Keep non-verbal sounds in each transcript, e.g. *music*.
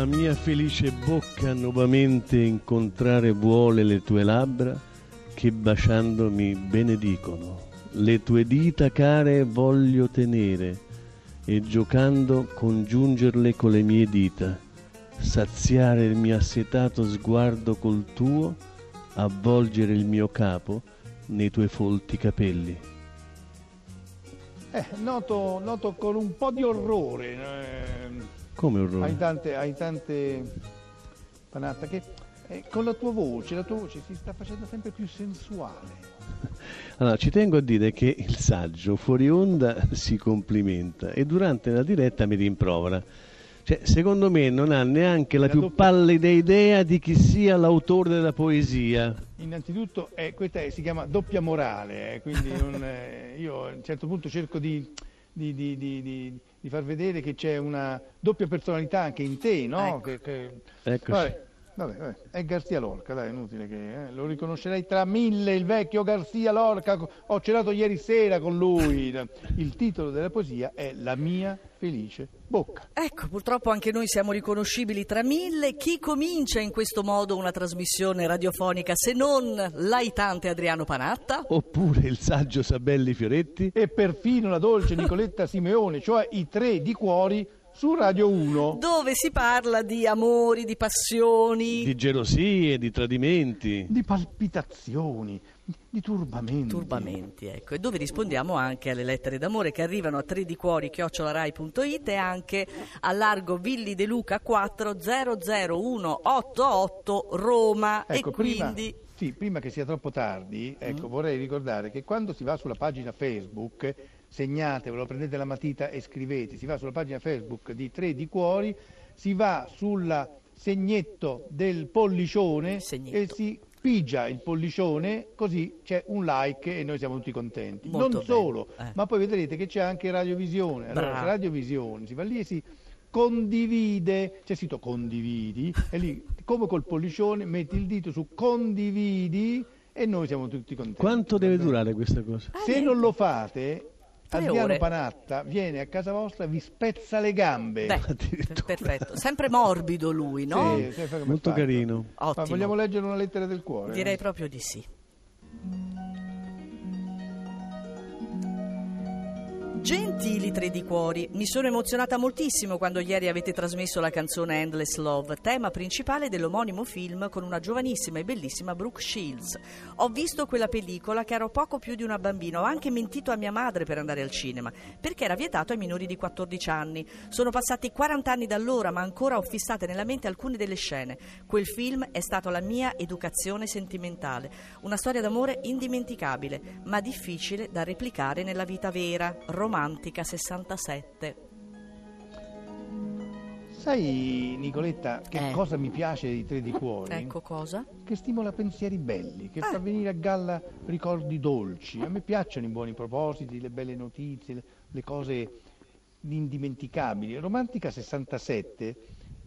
La mia felice bocca nuovamente incontrare vuole le tue labbra che baciando mi benedicono. Le tue dita care voglio tenere e giocando congiungerle con le mie dita, saziare il mio assetato sguardo col tuo, avvolgere il mio capo nei tuoi folti capelli. Eh, noto, noto con un po' di orrore. eh, Come orrore? hai tante, hai tante panatta che eh, con la tua voce, la tua voce si sta facendo sempre più sensuale. *laughs* Allora, ci tengo a dire che il saggio fuori onda si complimenta e durante la diretta mi rimprovera. Cioè, secondo me non ha neanche la La più doppia- pallida idea di chi sia l'autore della poesia. Innanzitutto eh, questa è- si chiama doppia morale, eh, quindi non, eh, io a un certo punto cerco di, di- di- di- di- far vedere che c'è una doppia personalità anche in te, no? Ecco. Che- che- Eccoci. Vabbè, vabbè, vabbè, è Garzia Lorca, dai, è inutile che eh, lo riconoscerei tra mille, il vecchio Garzia Lorca, ho cenato ieri sera con lui. Il titolo della poesia è La mia felice bocca. Ecco, purtroppo anche noi siamo riconoscibili tra mille. Chi comincia in questo modo una trasmissione radiofonica se non l'aitante Adriano Panatta? Oppure il saggio Sabelli Fioretti. E perfino la dolce *laughs* Nicoletta Simeone, cioè i tre di cuori su Radio 1. Dove si parla di amori, di passioni, Di gelosie, di tradimenti. di palpitazioni, di turbamenti. turbamenti, ecco, e dove rispondiamo anche alle lettere d'amore che arrivano a 3 di cuori chiocciolarai.it e anche a largo Villi De Luca 4 00188 Roma Ecco, e prima, quindi sì, prima che sia troppo tardi, ecco, vorrei ricordare che quando si va sulla pagina Facebook, segnatevelo, prendete la matita e scrivete, si va sulla pagina Facebook di Tre di Cuori, si va sul segnetto del pollicione Segnetto. e si pigia il pollicione, così c'è un like e noi siamo tutti contenti. Molto non solo, eh. ma poi vedrete che c'è anche Radiovisione. Allora. Radiovisione, si va lì e si condivide, c'è scritto condividi, e lì come col pollicione metti il dito su condividi e noi siamo tutti contenti. Quanto deve durare questa cosa? Ah, Se non lo fate, Adriano ore. Panatta viene a casa vostra e vi spezza le gambe. Beh, perfetto, sempre morbido lui, no? Sì, Molto fa. carino. Ma Ottimo. vogliamo leggere una lettera del cuore? Direi proprio di sì. Gentili tre di cuori, mi sono emozionata moltissimo quando ieri avete trasmesso la canzone Endless Love, tema principale dell'omonimo film con una giovanissima e bellissima Brooke Shields. Ho visto quella pellicola che ero poco più di una bambina, ho anche mentito a mia madre per andare al cinema, perché era vietato ai minori di 14 anni. Sono passati 40 anni da allora, ma ancora ho fissate nella mente alcune delle scene. Quel film è stato la mia educazione sentimentale, una storia d'amore indimenticabile, ma difficile da replicare nella vita vera, romantica 67. Sai, Nicoletta, che Eh. cosa mi piace dei Tre di Cuori? Ecco cosa? Che stimola pensieri belli, che fa Ah. venire a galla ricordi dolci. A me piacciono i buoni propositi, le belle notizie, le cose indimenticabili. Romantica 67,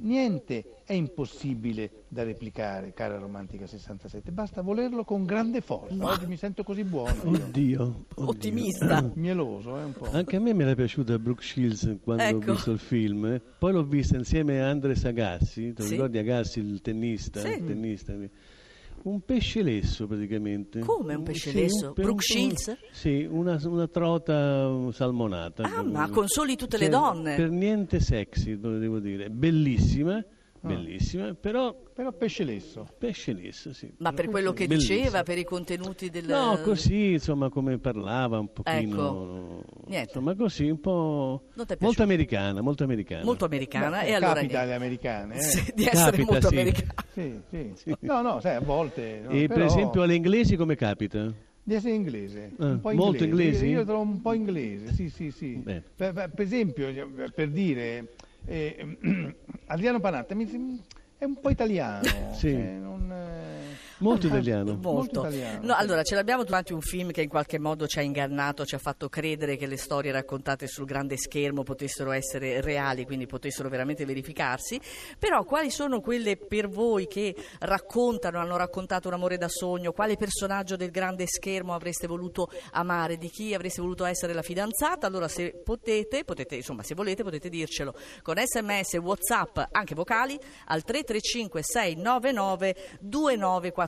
niente è impossibile da replicare, cara Romantica 67. Basta volerlo con grande forza. Ma- Oggi mi sento così buono. io. Oddio, oddio. Ottimista. Mieloso, eh, un po'. Anche a me mi era piaciuta Brooke Shields quando Ecco. ho visto il film, eh. poi l'ho vista insieme a Andres Agassi, ti Sì. ricordi Agassi il tennista? Sì. il tennista? Un pesce lesso praticamente. Come un pesce lesso? un Brooke Shields? Sì, una, una trota salmonata. Ah, ma consoli tutte le Cioè, donne. Per niente sexy, devo dire. Bellissima, Ah. bellissima, però Però pesce lesso. pesce lesso, sì. Ma per quello che Bellissima. diceva, per i contenuti del... No, così, insomma, come parlava un pochino... Ecco. Niente. Insomma, così, un po'... Molto americana, molto americana. Molto americana Beh, e allora... capita alle americane, eh? Sì, di essere Capita, molto sì. americana. Sì, sì. No, no, sai, a volte... no, E per però- esempio alle inglesi come capita? Di essere inglese, Ah, un po' molto inglesi? Io, io trovo un po' inglese, sì, sì, sì. Per, per- per esempio, per dire, eh, *clears throat* Adriano Panatta mi sem- è un po' italiano. Sì. cioè, non, eh, Molto italiano. Molto. Molto italiano, No, allora, ce l'abbiamo davanti un film che in qualche modo ci ha ingannato, ci ha fatto credere che le storie raccontate sul grande schermo potessero essere reali, quindi potessero veramente verificarsi. Però quali sono quelle per voi che raccontano, hanno raccontato un amore da sogno? Quale personaggio del grande schermo avreste voluto amare? Di chi avreste voluto essere la fidanzata? Allora, se potete, potete, insomma, se volete, potete dircelo con sms, whatsapp, anche vocali, al 335 699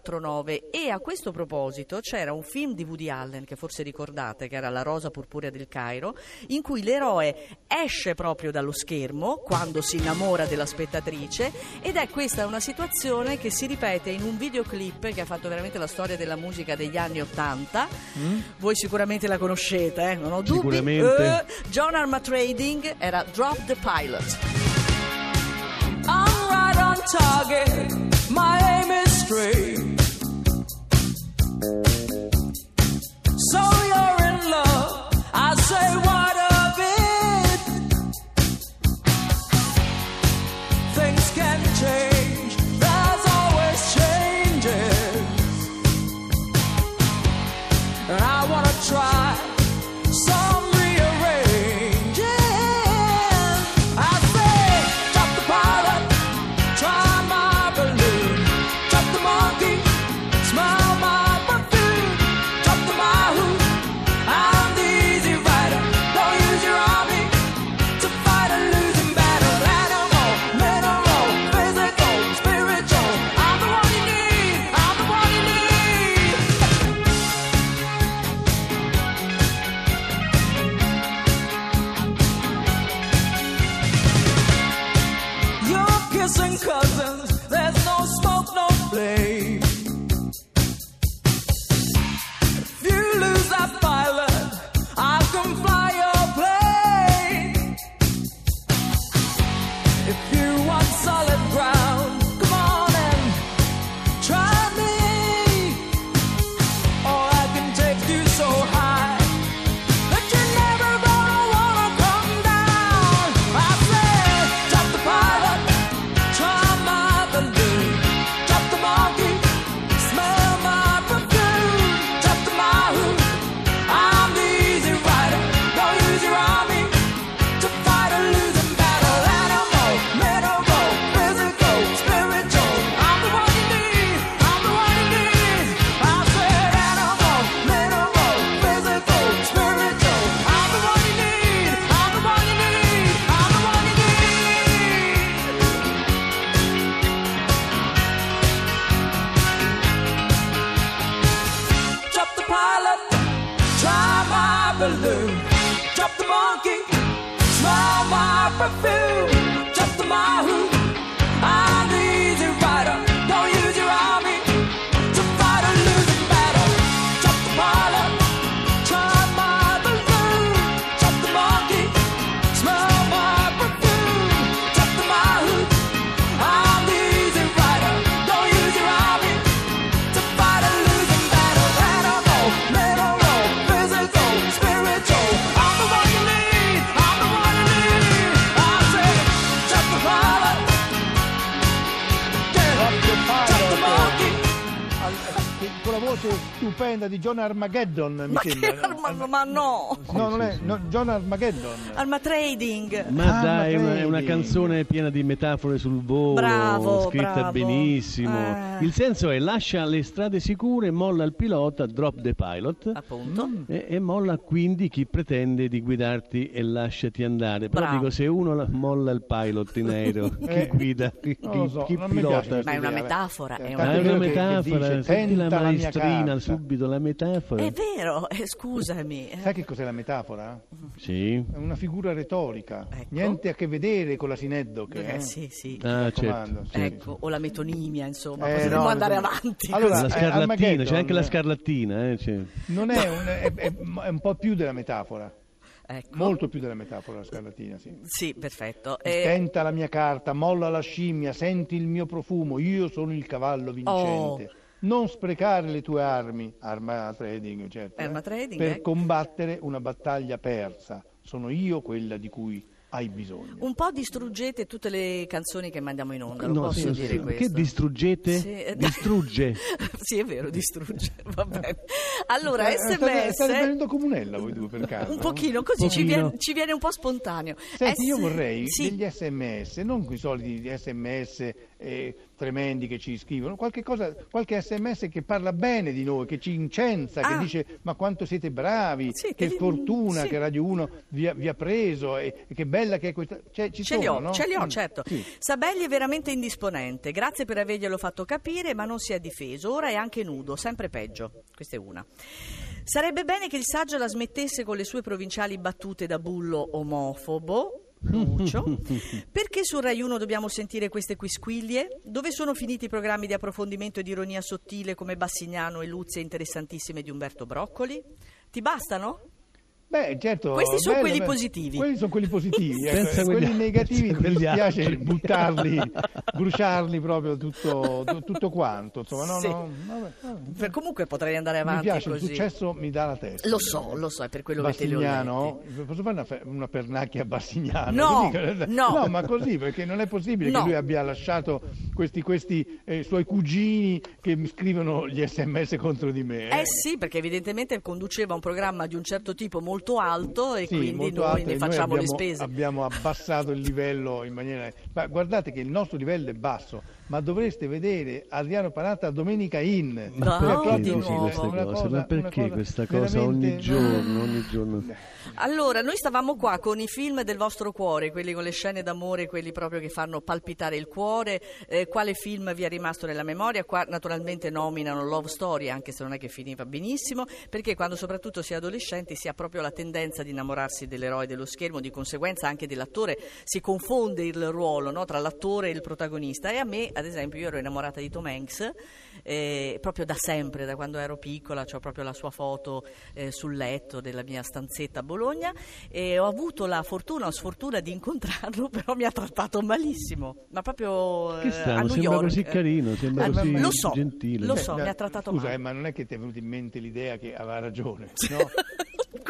2949. E a questo proposito c'era un film di Woody Allen, che forse ricordate, che era La rosa purpurea del Cairo, in cui l'eroe esce proprio dallo schermo quando si innamora della spettatrice ed è questa una situazione che si ripete in un videoclip che ha fatto veramente la storia della musica degli anni Ottanta. Voi sicuramente la conoscete, eh? non ho dubbi. Eh, John Arma Trading era Drop the Pilot. I'm right on target. My aim is straight. Try cause stupenda di John Armageddon, mi Ma, che sembra. arma- ma no! No, non è no, John Armageddon. Arma Trading. Ma Ah, dai, è una, è una canzone piena di metafore sul volo, Bravo, scritta bravo. benissimo. Eh. Il senso è lascia le strade sicure, molla il pilota, drop the pilot. Appunto. E, e molla quindi chi pretende di guidarti e lasciati andare. Però Bravo. dico, se uno la- molla il pilot in aereo, *laughs* chi Eh, guida, chi, non lo so, chi non mi piace pilota? Ma è una idea, metafora, è Tant'è Ah, è una che- che metafora, dice, senti la "Tenta la mia maestrina carta". Subito, la metafora. È vero, eh, scusami. eh. Sai che cos'è la metafora? Sì. È una figura retorica, Ecco. niente a che vedere con la sineddoche. Eh, eh. sì, sì. Ah, certo. sì, Ecco, o la metonimia, insomma, Eh, no, andare no. avanti. Allora, la eh, scarlattina, c'è anche la scarlattina. Eh, c'è. Non è un, è, è- è un po' più della metafora, Ecco. molto più della metafora la scarlatina, sì. Sì, perfetto. Eh, Tenta la mia carta, molla la scimmia, senti il mio profumo, io sono il cavallo vincente. Oh. Non sprecare le tue armi, arma trading, certo, Arma eh, trading, per ecco. combattere una battaglia persa. Sono io quella di cui hai bisogno. Un po' distruggete tutte le canzoni che mandiamo in onda, lo No, posso sì, dire sì. questo. Che distruggete? Sì, eh, Distrugge. *laughs* sì, è vero, distrugge. *laughs* Va bene. Allora, Eh, state, sms. state venendo comunella voi due per caso? Un pochino, così ci Pochino. viene, ci viene un po' spontaneo. Senti, io S- vorrei sì. degli sms, non quei soliti sms eh, tremendi che ci scrivono, qualche, cosa, qualche sms che parla bene di noi, che ci incensa, Ah. che dice ma quanto siete bravi, Sì, che che- fortuna sì. che Radio 1 vi ha, vi ha preso e, e che bella che è questa... Cioè, ci Ce li sono, ho, no? ce li ho, Mm, certo. sì. Sabelli è veramente indisponente. Grazie per averglielo fatto capire, ma non si è difeso. Ora è anche nudo, sempre peggio. Questa è una. Sarebbe bene che il saggio la smettesse con le sue provinciali battute da bullo omofobo. Lucio. *laughs* Perché su Rai 1 dobbiamo sentire queste quisquiglie? Dove sono finiti i programmi di approfondimento e di ironia sottile come Bassignano e Luzie interessantissime di Umberto Broccoli? Ti bastano? Beh, certo. Questi sono bello, quelli bello. positivi. Quelli sono quelli positivi. *laughs* ecco. Quelli negativi mi dispiace buttarli, *laughs* bruciarli proprio tutto, tu- tutto quanto. Insomma, no, Sì. no, vabbè, vabbè. Per- comunque potrei andare Mi avanti piace, così. il successo mi dà la testa. Lo so, lo so, è per quello che te posso fare una, fe- una pernacchia a Bassignano? No, Così- no. ma così, perché non è possibile No. che lui abbia lasciato questi, questi eh, suoi cugini che mi scrivono gli sms contro di me. Eh sì, perché evidentemente conduceva un programma di un certo tipo molto alto e Sì, quindi molto noi alto, ne facciamo abbiamo, le spese. Abbiamo abbassato il livello in maniera... Ma guardate che il nostro livello è basso, ma dovreste vedere Adriano Panatta Domenica In. Ma È perché dici nuovo? queste cose? cosa- Ma perché cosa questa cosa ogni giorno, ogni giorno? Allora, noi stavamo qua con i film del vostro cuore, quelli con le scene d'amore, quelli proprio che fanno palpitare il cuore. Eh, quale film vi è rimasto nella memoria? Qua naturalmente nominano Love Story, anche se non è che finiva benissimo, perché quando soprattutto si è adolescenti si ha proprio la tendenza di innamorarsi dell'eroe dello schermo, di conseguenza anche dell'attore, si confonde il ruolo no, tra l'attore e il protagonista. E a me, ad esempio, io ero innamorata di Tom Hanks, eh, proprio da sempre, da quando ero piccola, ho proprio la sua foto eh, sul letto della mia stanzetta a Bologna e ho avuto la fortuna o sfortuna di incontrarlo, *laughs* però mi ha trattato malissimo, ma proprio eh, Che strano, a New sembra York. così carino, sembra Eh, così lo so, gentile. lo so, Beh, mi ha trattato Scusa, male. eh, ma non è che ti è venuta in mente l'idea che aveva ragione, *laughs* no?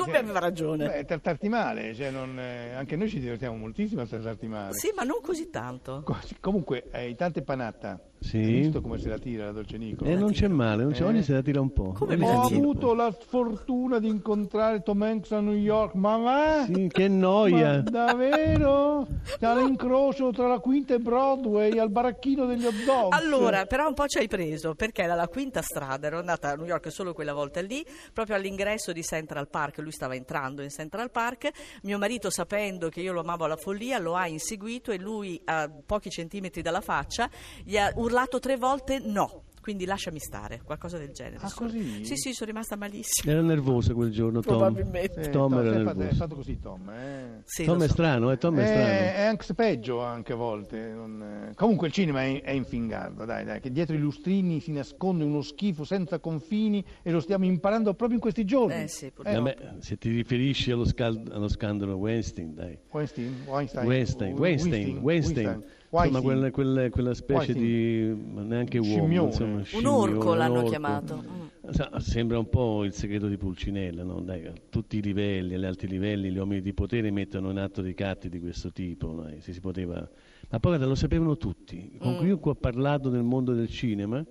Come aveva ragione? Beh, trattarti male, cioè non, eh, anche noi ci divertiamo moltissimo a trattarti male. Sì, ma non così tanto. Co- Comunque, hai tante panatta. Sì. Hai visto come se la tira la Dolce Nicola? E non c'è male, non c'è, Eh. ogni se la tira un po'. Come la Ho la avuto la sfortuna di incontrare Tom Hanks a New York, ma va? Sì, che Ma noia. davvero? All'incrocio tra la Quinta e Broadway al baracchino degli hot. Allora, però un po' ci hai preso, perché dalla quinta strada, ero andata a New York solo quella volta lì, proprio all'ingresso di Central Park, lui stava entrando in Central Park, mio marito sapendo che io lo amavo alla follia lo ha inseguito e lui a pochi centimetri dalla faccia gli ha urlato tre volte no. Quindi lasciami stare, qualcosa del genere. Ah, così? Sì, sì, sono rimasta malissimo. Era nervoso quel giorno, Tom. Probabilmente. Eh, Tom era è fatto, è nervoso. fatto così Tom, eh. Sì, Tom è so. strano, eh, Tom è Eh, strano. è anche peggio anche a volte. non- eh. Comunque il cinema è, è infingardo, dai, dai, che dietro i lustrini si nasconde uno schifo senza confini e lo stiamo imparando proprio in questi giorni. Eh sì, purtroppo. Vabbè, se ti riferisci allo, scal- allo scandalo Weinstein, dai. Weinstein, Weinstein, Weinstein, Weinstein, Weinstein. Insomma, Weinstein. Quella, quella- quella specie di ma neanche uomo, Scimmione. insomma, Un orco l'hanno orco. chiamato. Mm. Sa- Sembra un po' il segreto di Pulcinella, no? Dai, a tutti i livelli, agli alti livelli, gli uomini di potere mettono in atto ricatti di questo tipo, dai, se si poteva... Ma poi lo sapevano tutti. Con chiunque ho parlato nel mondo del cinema, mi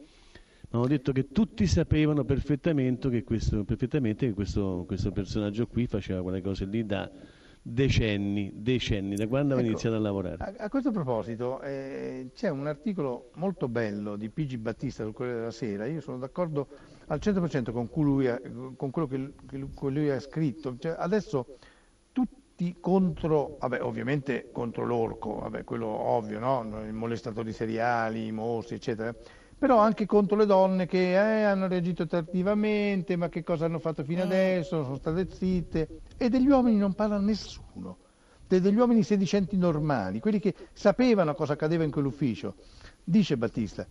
hanno detto che tutti sapevano perfettamente che questo, perfettamente che questo, questo personaggio qui faceva quelle cose lì da decenni, decenni, da quando Ecco, iniziato a lavorare. A, a questo proposito, eh, c'è un articolo molto bello di Pigi Battista sul Corriere della Sera. Io sono d'accordo al 100% con, cui lui ha- con quello che, che lui, che lui ha scritto. Cioè, adesso tutti contro, vabbè, ovviamente contro l'orco, vabbè, quello ovvio, no? I molestatori seriali, i mostri, eccetera. Però anche contro le donne che eh, hanno reagito tardivamente, ma che cosa hanno fatto fino adesso, sono state zitte. E degli uomini non parla nessuno de- degli uomini sedicenti normali, quelli che sapevano cosa accadeva in quell'ufficio. Dice Battista,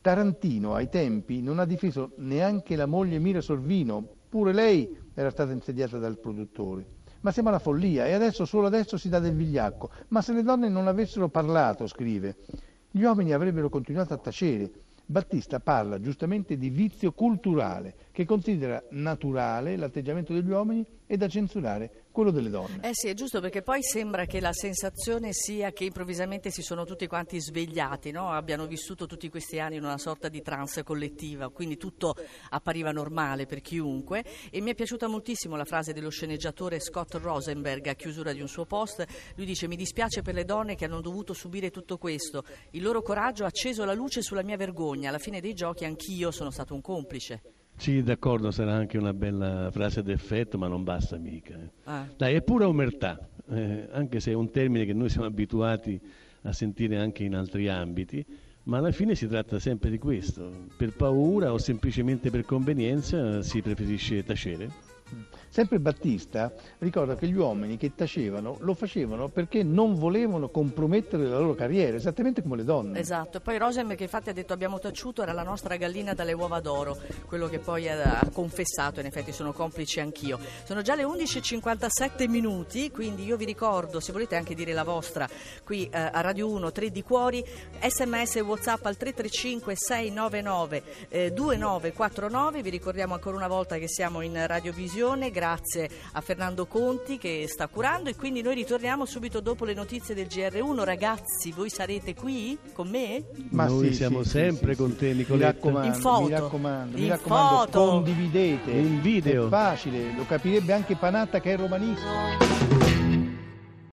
Tarantino ai tempi non ha difeso neanche la moglie Mira Sorvino, pure lei era stata insediata dal produttore. Ma siamo alla follia e adesso, solo adesso si dà del vigliacco. Ma se le donne non avessero parlato, scrive, gli uomini avrebbero continuato a tacere. Battista parla giustamente di vizio culturale che considera naturale l'atteggiamento degli uomini e da censurare quello delle donne. Eh sì, è giusto perché poi sembra che la sensazione sia che improvvisamente si sono tutti quanti svegliati, no? abbiano vissuto tutti questi anni in una sorta di trance collettiva, quindi tutto appariva normale per chiunque e mi è piaciuta moltissimo la frase dello sceneggiatore Scott Rosenberg a chiusura di un suo post, lui dice mi dispiace per le donne che hanno dovuto subire tutto questo, il loro coraggio ha acceso la luce sulla mia vergogna, alla fine dei giochi anch'io sono stato un complice. Sì, d'accordo, sarà anche una bella frase d'effetto, ma non basta mica. eh. Ah. Dai, è pura omertà, eh, anche se è un termine che noi siamo abituati a sentire anche in altri ambiti, ma alla fine si tratta sempre di questo. Per paura o semplicemente per convenienza si preferisce tacere. Sempre Battista ricorda che gli uomini che tacevano lo facevano perché non volevano compromettere la loro carriera, esattamente come le donne. Esatto, e poi Rosenberg che infatti ha detto abbiamo taciuto era la nostra gallina dalle uova d'oro, quello che poi ha confessato, in effetti sono complice anch'io. Sono già le 11.57 minuti, quindi io vi ricordo, se volete anche dire la vostra, qui eh, a Radio 1, 3 di cuori, sms e whatsapp al 335 699 eh, 2949, vi ricordiamo ancora una volta che siamo in radiovisione, grazie a Fernando Conti che sta curando e quindi noi ritorniamo subito dopo le notizie del GR1. Ragazzi, voi sarete qui con me? Noi sì, siamo sì, sempre sì, con sì. te, Mi Nicoletta. raccomando, In foto. mi raccomando, mi In raccomando, foto. condividete. In video. È facile, lo capirebbe anche Panatta che è romanista.